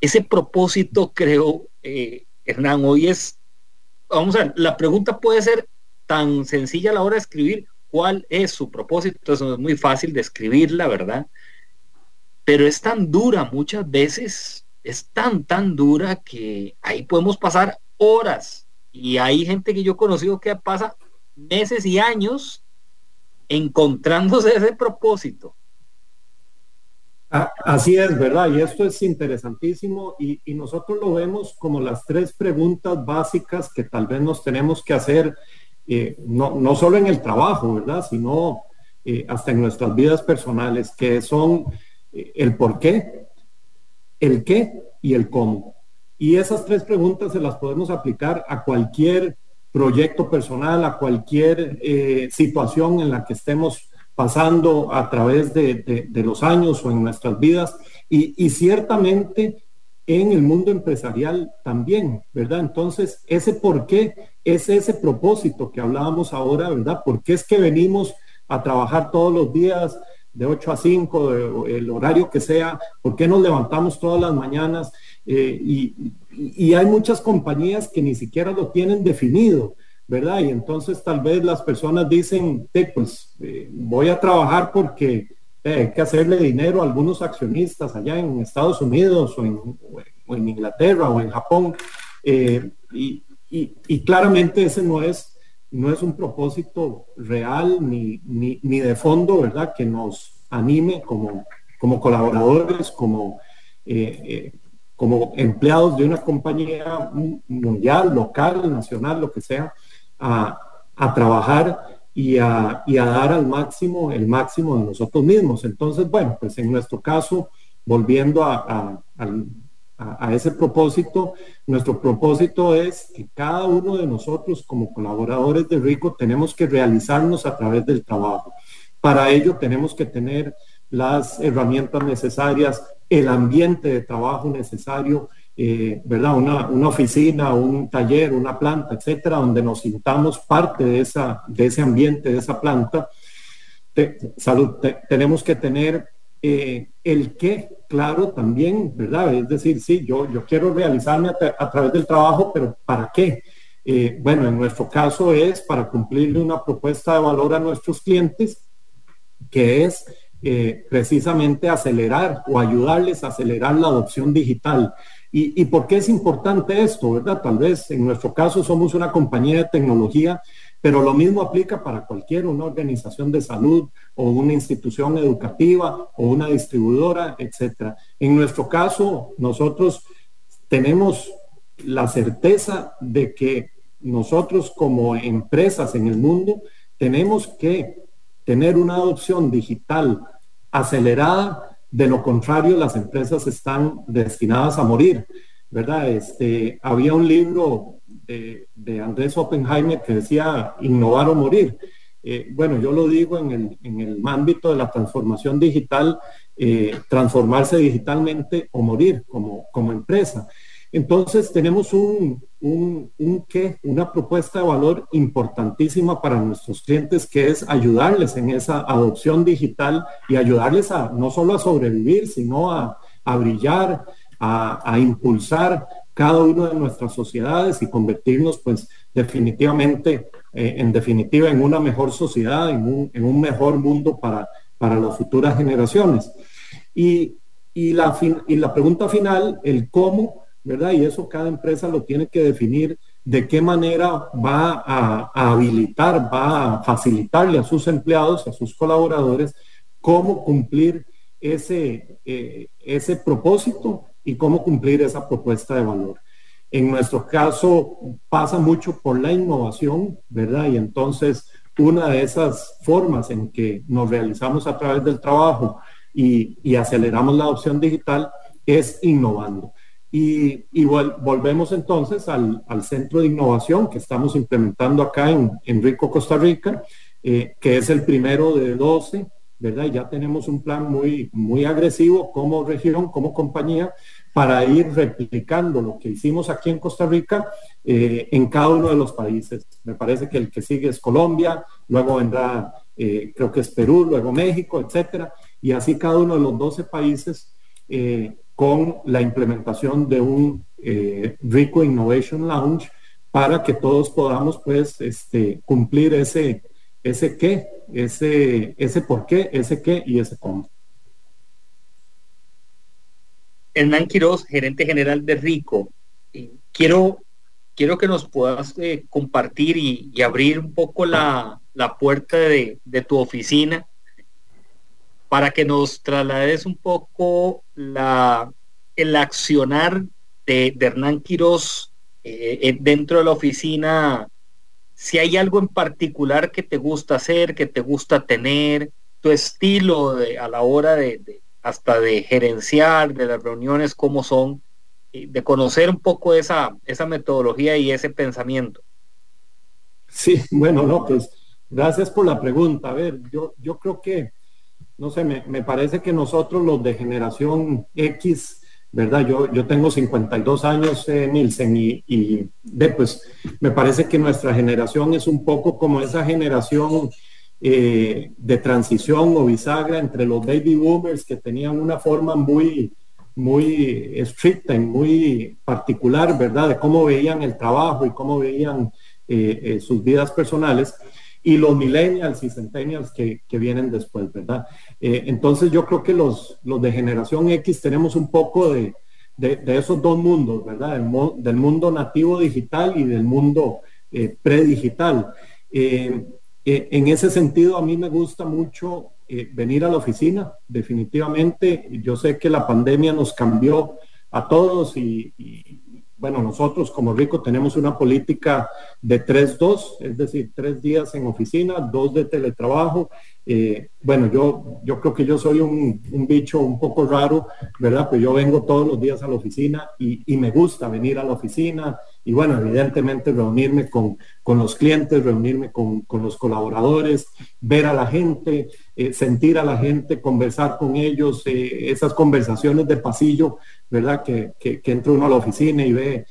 Ese propósito, creo, eh, Hernán, hoy es, vamos a ver, la pregunta puede ser tan sencilla a la hora de escribir cuál es su propósito, eso es muy fácil de escribirla, ¿verdad? Pero es tan dura muchas veces, es tan, tan dura que ahí podemos pasar horas. Y hay gente que yo he conocido que pasa meses y años encontrándose ese propósito. Así es, ¿verdad? Y esto es interesantísimo y, nosotros lo vemos como las tres preguntas básicas que tal vez nos tenemos que hacer, eh, no, no, solo en el trabajo, ¿verdad? Sino eh, hasta en nuestras vidas personales, que son eh, el por qué, el qué y el cómo. Y esas tres preguntas se las podemos aplicar a cualquier proyecto personal, a cualquier eh, situación en la que estemos pasando a través de, los años o en nuestras vidas. Y, ciertamente en el mundo empresarial también, ¿verdad? Entonces, ese por qué es ese propósito que hablábamos ahora, ¿verdad? ¿Por qué es que venimos a trabajar todos los días de 8 a 5, el horario que sea? ¿Por qué nos levantamos todas las mañanas? Eh, y, hay muchas compañías que ni siquiera lo tienen definido, ¿verdad? Y entonces tal vez las personas dicen, pues eh, voy a trabajar porque hay que hacerle dinero a algunos accionistas allá en Estados Unidos o en, o en Inglaterra o en Japón. Eh, y, y, claramente ese no es, no es un propósito real ni, ni, ni de fondo, ¿verdad? Que nos anime como, como colaboradores, como... como empleados de una compañía mundial, local, nacional, lo que sea, a, trabajar y a, y a, dar al máximo, el máximo de nosotros mismos. Entonces, bueno, pues en nuestro caso, volviendo a, a, ese propósito, nuestro propósito es que cada uno de nosotros como colaboradores de RICO tenemos que realizarnos a través del trabajo. Para ello tenemos que tener las herramientas necesarias, el ambiente de trabajo necesario, eh, ¿verdad? Una, una, oficina, un taller, una planta, etcétera, donde nos sintamos parte de, esa, de ese ambiente, de esa planta. salud, tenemos que tener eh, el qué, claro, también, ¿verdad? Es decir, sí, yo, yo quiero realizarme a, través del trabajo, pero ¿para qué? Eh, bueno, en nuestro caso es para cumplirle una propuesta de valor a nuestros clientes, que es precisamente acelerar o ayudarles a acelerar la adopción digital. ¿Y, ¿Y por qué es importante esto, verdad? Tal vez en nuestro caso somos una compañía de tecnología pero lo mismo aplica para cualquier una organización de salud o una institución educativa o una distribuidora, etcétera. En nuestro caso, nosotros tenemos la certeza de que nosotros como empresas en el mundo tenemos que tener una adopción digital acelerada, de lo contrario las empresas están destinadas a morir, ¿verdad? Este, había un libro de, Andrés Oppenheimer que decía innovar o morir. Eh, bueno, yo lo digo en el, en el, ámbito de la transformación digital, eh, transformarse digitalmente o morir como, como empresa. Entonces tenemos un, un, un qué, una propuesta de valor importantísima para nuestros clientes que es ayudarles en esa adopción digital y ayudarles a no solo a sobrevivir, sino a, a brillar, a, a impulsar cada una de nuestras sociedades y convertirnos pues definitivamente, eh, en definitiva, en una mejor sociedad, en un, en un mejor mundo para, para las futuras generaciones. Y, y, la y la pregunta final, el cómo, ¿verdad? Y eso cada empresa lo tiene que definir de qué manera va a, habilitar, va a facilitarle a sus empleados, a sus colaboradores, cómo cumplir ese, eh, ese propósito y cómo cumplir esa propuesta de valor. En nuestro caso pasa mucho por la innovación, ¿verdad? Y entonces una de esas formas en que nos realizamos a través del trabajo y, aceleramos la adopción digital es innovando. Y, volvemos entonces al, centro de innovación que estamos implementando acá en, en Rico, Costa Rica, eh, que es el primero de 12 ¿verdad? Ya tenemos un plan muy, muy agresivo como región, como compañía, para ir replicando lo que hicimos aquí en Costa Rica eh, en cada uno de los países. Me parece que el que sigue es Colombia, luego vendrá, eh, creo que es Perú, luego México, etcétera, y así cada uno de los 12 países con la implementación de un Rico Innovation Lounge para que todos podamos pues este, cumplir ese, ese qué, ese, ese por qué, ese qué y ese cómo. Hernán Quiroz, gerente general de Rico. Quiero, quiero que nos puedas eh, compartir y, abrir un poco la, puerta de, tu oficina para que nos traslades un poco el accionar de, Hernán Quiroz eh, dentro de la oficina si hay algo en particular que te gusta hacer, que te gusta tener, tu estilo a la hora de, hasta de gerenciar, de las reuniones, cómo son, de conocer un poco esa, esa metodología y ese pensamiento. Sí, bueno, no, pues gracias por la pregunta. A ver, yo, yo creo que, no sé, me, parece que nosotros los de generación X, ¿verdad? Yo, yo tengo 52 años, eh, Nielsen, y, de, pues me parece que nuestra generación es un poco como esa generación eh, de transición o bisagra entre los baby boomers que tenían una forma muy, muy estricta y muy particular, ¿verdad? De cómo veían el trabajo y cómo veían eh, sus vidas personales y los millennials y centennials que, vienen después, ¿verdad? Eh, entonces yo creo que los, los de generación X tenemos un poco de, esos dos mundos, ¿verdad? Del, mundo nativo digital y del mundo eh, predigital. Eh, en ese sentido, a mí me gusta mucho venir a la oficina, definitivamente. Yo sé que la pandemia nos cambió a todos y bueno, nosotros como Rico tenemos una política de 3-2, es decir, tres días en oficina, dos de teletrabajo. Eh, bueno, yo, yo creo que yo soy un, bicho un poco raro, ¿verdad? Pues yo vengo todos los días a la oficina y, me gusta venir a la oficina y bueno, evidentemente reunirme con, con los clientes, reunirme con, los colaboradores, ver a la gente, eh, sentir a la gente, conversar con ellos, eh, esas conversaciones de pasillo, ¿verdad? Que, que, entra uno a la oficina y ve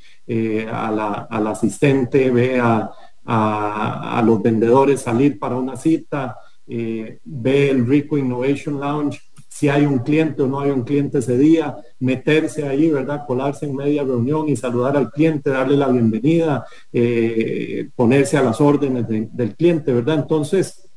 a la, al asistente, ve a, a, los vendedores salir para una cita, ve el Rico Innovation Lounge, si hay un cliente o no hay un cliente ese día, meterse ahí, ¿verdad? Colarse en media reunión y saludar al cliente, darle la bienvenida, ponerse a las órdenes del cliente, ¿verdad? Entonces,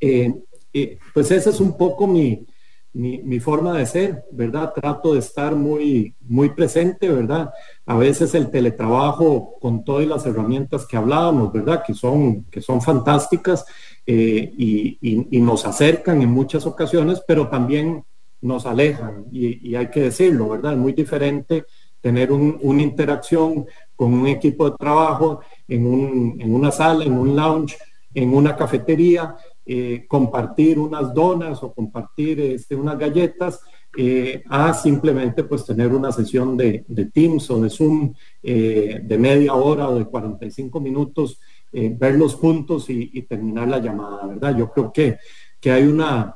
pues ese es un poco mi, mi, forma de ser, ¿verdad? Trato de estar muy, muy presente, ¿verdad? A veces el teletrabajo con todas las herramientas que hablábamos, ¿verdad? Que son, que son fantásticas eh, y, nos acercan en muchas ocasiones, pero también nos alejan y, hay que decirlo, ¿verdad? Es muy diferente tener una interacción con un equipo de trabajo en, un, en una sala, en un lounge, en una cafetería, eh, compartir unas donas o compartir este, unas galletas eh, a simplemente pues tener una sesión de, Teams o de Zoom eh, de media hora o de 45 minutos, ver los puntos y, terminar la llamada, ¿verdad? Yo creo que, que hay, una,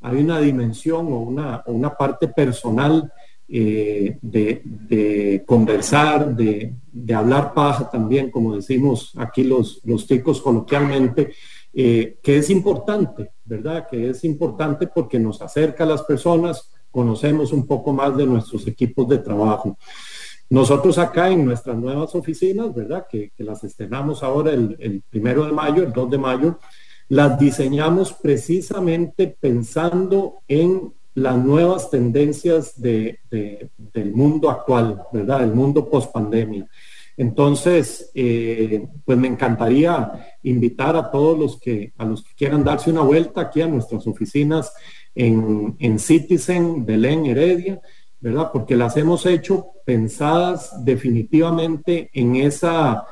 hay una dimensión o una, una parte personal de, conversar, de, de, hablar paja también, como decimos aquí los, los coloquialmente, eh, que es importante, ¿verdad? Que es importante porque nos acerca a las personas, conocemos un poco más de nuestros equipos de trabajo. Nosotros acá en nuestras nuevas oficinas, ¿verdad? Que, las estrenamos ahora el, primero de mayo, el 2 de mayo, las diseñamos precisamente pensando en las nuevas tendencias del mundo actual, ¿verdad? El mundo post pandemia. Entonces, eh, pues me encantaría invitar a todos los que, a los que quieran darse una vuelta aquí a nuestras oficinas en, en Citizen, Belén, Heredia, ¿verdad? Porque las hemos hecho pensadas definitivamente en esa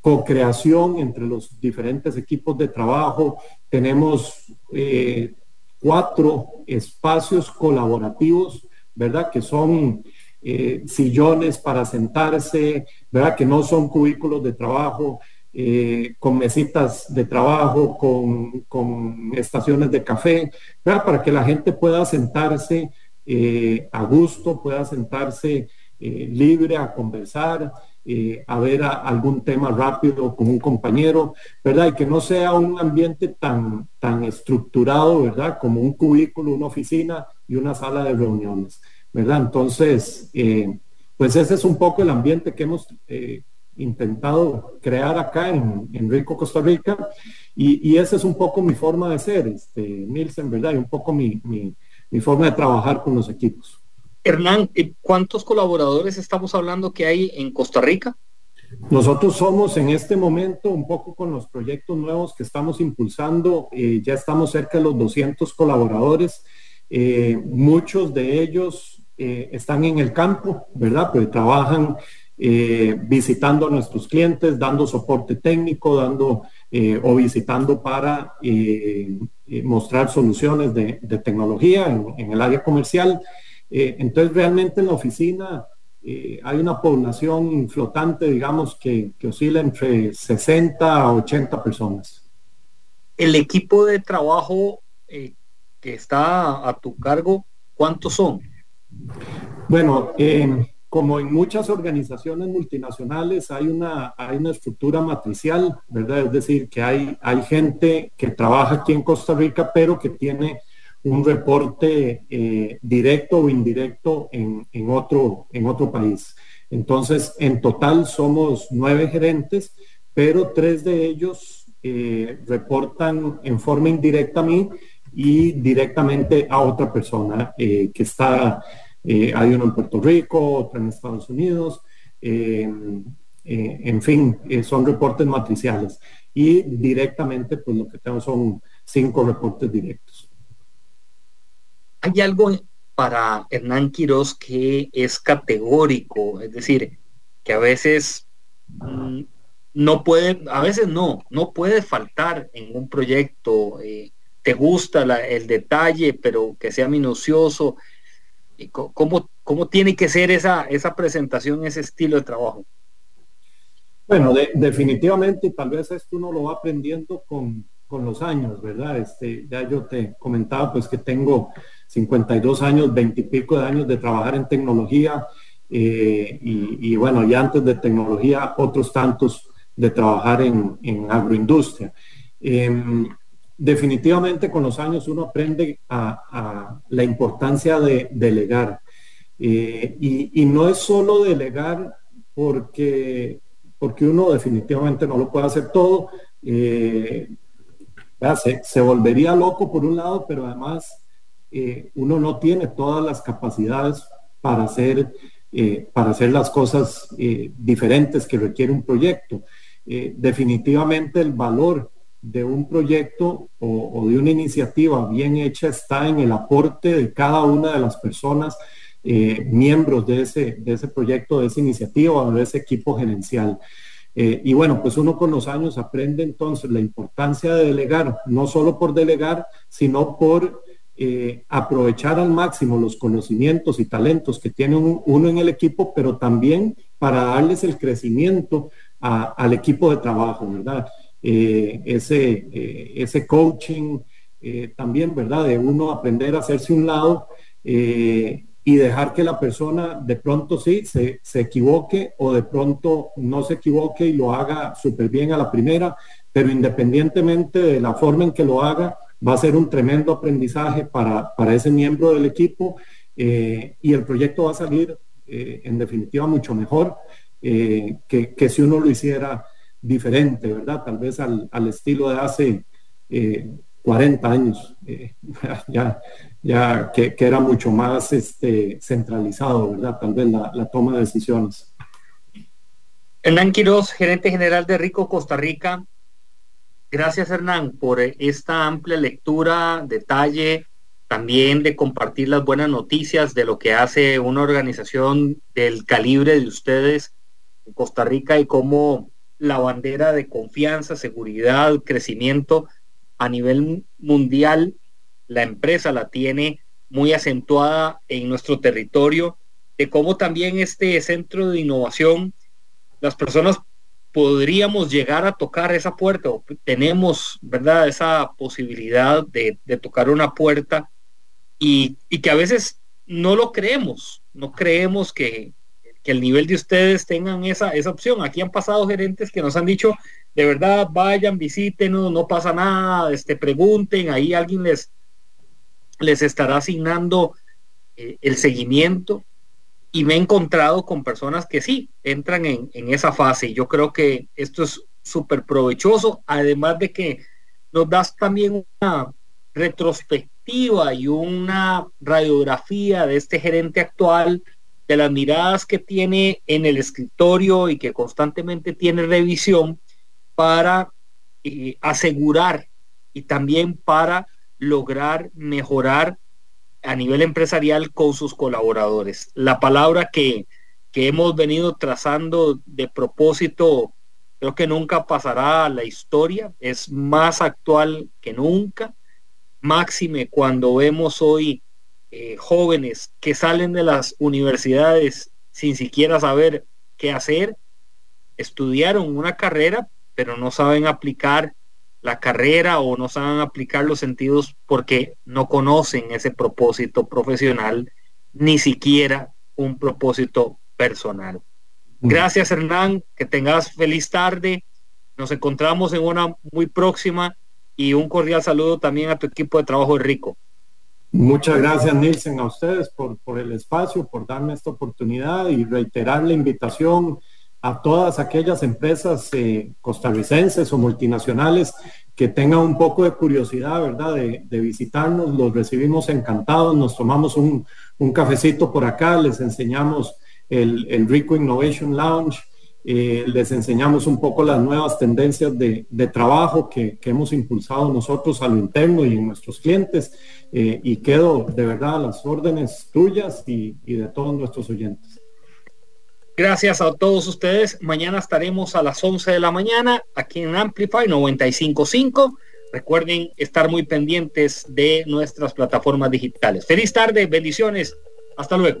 co-creación entre los diferentes equipos de trabajo. Tenemos eh, cuatro espacios colaborativos, ¿verdad? Que son eh, sillones para sentarse, ¿verdad? Que no son cubículos de trabajo, eh, con mesitas de trabajo, con, estaciones de café, ¿verdad? Para que la gente pueda sentarse eh, a gusto, pueda sentarse libre a conversar, a ver algún tema rápido con un compañero, ¿verdad? Y que no sea un ambiente tan, tan estructurado, ¿verdad? Como un cubículo, una oficina y una sala de reuniones. ¿verdad? Entonces, eh, pues ese es un poco el ambiente que hemos eh, intentado crear acá en, Rico, Costa Rica, y, esa es un poco mi forma de ser, este, Nielsen, ¿verdad? Y un poco mi, forma de trabajar con los equipos. Hernán, ¿cuántos colaboradores estamos hablando que hay en Costa Rica? Nosotros somos en este momento un poco con los proyectos nuevos que estamos impulsando, eh, ya estamos cerca de los 200 colaboradores, muchos de ellos eh, están en el campo, ¿verdad? Pues trabajan eh, visitando a nuestros clientes, dando soporte técnico, dando eh, o visitando para mostrar soluciones de, tecnología en, el área comercial. entonces, realmente en la oficina hay una población flotante, digamos, que, que oscila entre 60 a 80 personas. El equipo de trabajo que está a tu cargo, ¿cuántos son? Bueno, eh, como en muchas organizaciones multinacionales hay una, hay una estructura matricial, ¿verdad? Es decir, que hay, hay gente que trabaja aquí en Costa Rica, pero que tiene un reporte eh, directo o indirecto en, otro, en otro país. Entonces, en total somos nueve gerentes, pero tres de ellos eh, reportan en forma indirecta a mí y directamente a otra persona que está eh, hay uno en Puerto Rico, otro en Estados Unidos. Eh, en fin, eh, son reportes matriciales. Y directamente, pues lo que tengo son cinco reportes directos. Hay algo para Hernán Quiroz que es categórico, es decir, que a veces mm, no puede, a veces no, no puede faltar en un proyecto. te gusta el detalle, pero que sea minucioso, ¿Cómo, cómo tiene que ser esa, esa presentación, ese estilo de trabajo? Bueno, definitivamente, tal vez esto uno lo va aprendiendo con, con, los años, ¿verdad? Este, ya yo te comentaba pues que tengo 52 años, 20 y pico de años de trabajar en tecnología eh, y, bueno, y antes de tecnología, otros tantos de trabajar en, en agroindustria. Em, definitivamente con los años uno aprende a, la importancia de delegar. Eh, y, no es solo delegar porque, porque uno definitivamente no lo puede hacer todo. Eh, se, volvería loco por un lado, pero además eh, uno no tiene todas las capacidades para hacer, para hacer las cosas diferentes que requiere un proyecto. definitivamente el valor de un proyecto o, de una iniciativa bien hecha está en el aporte de cada una de las personas eh, miembros de ese, de ese proyecto, de esa iniciativa o de ese equipo gerencial. Eh, y bueno, pues uno con los años aprende entonces la importancia de delegar, no solo por delegar, sino por eh, aprovechar al máximo los conocimientos y talentos que tiene uno en el equipo, pero también para darles el crecimiento al equipo de trabajo, ¿verdad? Eh, ese, eh, ese coaching eh, también, ¿verdad? De uno aprender a hacerse un lado y dejar que la persona de pronto sí se, se, equivoque o de pronto no se equivoque y lo haga súper bien a la primera, pero independientemente de la forma en que lo haga, va a ser un tremendo aprendizaje para, para ese miembro del equipo y el proyecto va a salir en definitiva mucho mejor que, que si uno lo hiciera diferente, ¿verdad? Tal vez al, estilo de hace 40 eh, años, eh, ya, ya que, era mucho más este, centralizado, ¿verdad? Tal vez la, toma de decisiones. Hernán Quiroz, gerente general de Rico Costa Rica. Gracias Hernán por esta amplia lectura, detalle, también de compartir las buenas noticias de lo que hace una organización del calibre de ustedes en Costa Rica y cómo la bandera de confianza, seguridad, crecimiento a nivel mundial. La empresa la tiene muy acentuada en nuestro territorio, de cómo también este centro de innovación, las personas podríamos llegar a tocar esa puerta, o tenemos, ¿verdad?, esa posibilidad de, tocar una puerta y, y, que a veces no lo creemos, no creemos que, que el nivel de ustedes tengan esa, esa opción. Aquí han pasado gerentes que nos han dicho, de verdad, vayan, visiten, no pasa nada, este, pregunten, ahí alguien les, les estará asignando eh, el seguimiento. Y me he encontrado con personas que sí, entran en, en esa fase. Yo creo que esto es súper provechoso, además de que nos das también una retrospectiva y una radiografía de este gerente actual, de las miradas que tiene en el escritorio y que constantemente tiene revisión para eh, asegurar y también para lograr mejorar a nivel empresarial con sus colaboradores. La palabra que, que hemos venido trazando de propósito creo que nunca pasará a la historia, es más actual que nunca, máxime cuando vemos hoy eh, jóvenes que salen de las universidades sin siquiera saber qué hacer, estudiaron una carrera, pero no saben aplicar la carrera o no saben aplicar los sentidos porque no conocen ese propósito profesional, ni siquiera un propósito personal. Gracias Hernán, que tengas feliz tarde. Nos encontramos en una muy próxima y un cordial saludo también a tu equipo de trabajo rico. Muchas gracias, Nielsen, a ustedes por, el espacio, por darme esta oportunidad y reiterar la invitación a todas aquellas empresas eh, costarricenses o multinacionales que tengan un poco de curiosidad, ¿verdad?, de, visitarnos. Los recibimos encantados, nos tomamos un, cafecito por acá, les enseñamos el Rico Innovation Lounge eh, les enseñamos un poco las nuevas tendencias de, trabajo que, hemos impulsado nosotros a lo interno y en nuestros clientes eh, y quedo de verdad a las órdenes tuyas y, y de todos nuestros oyentes. Gracias a todos ustedes. Mañana estaremos a las 11 de la mañana aquí en Amplify 955. Recuerden estar muy pendientes de nuestras plataformas digitales. Feliz tarde, bendiciones. Hasta luego.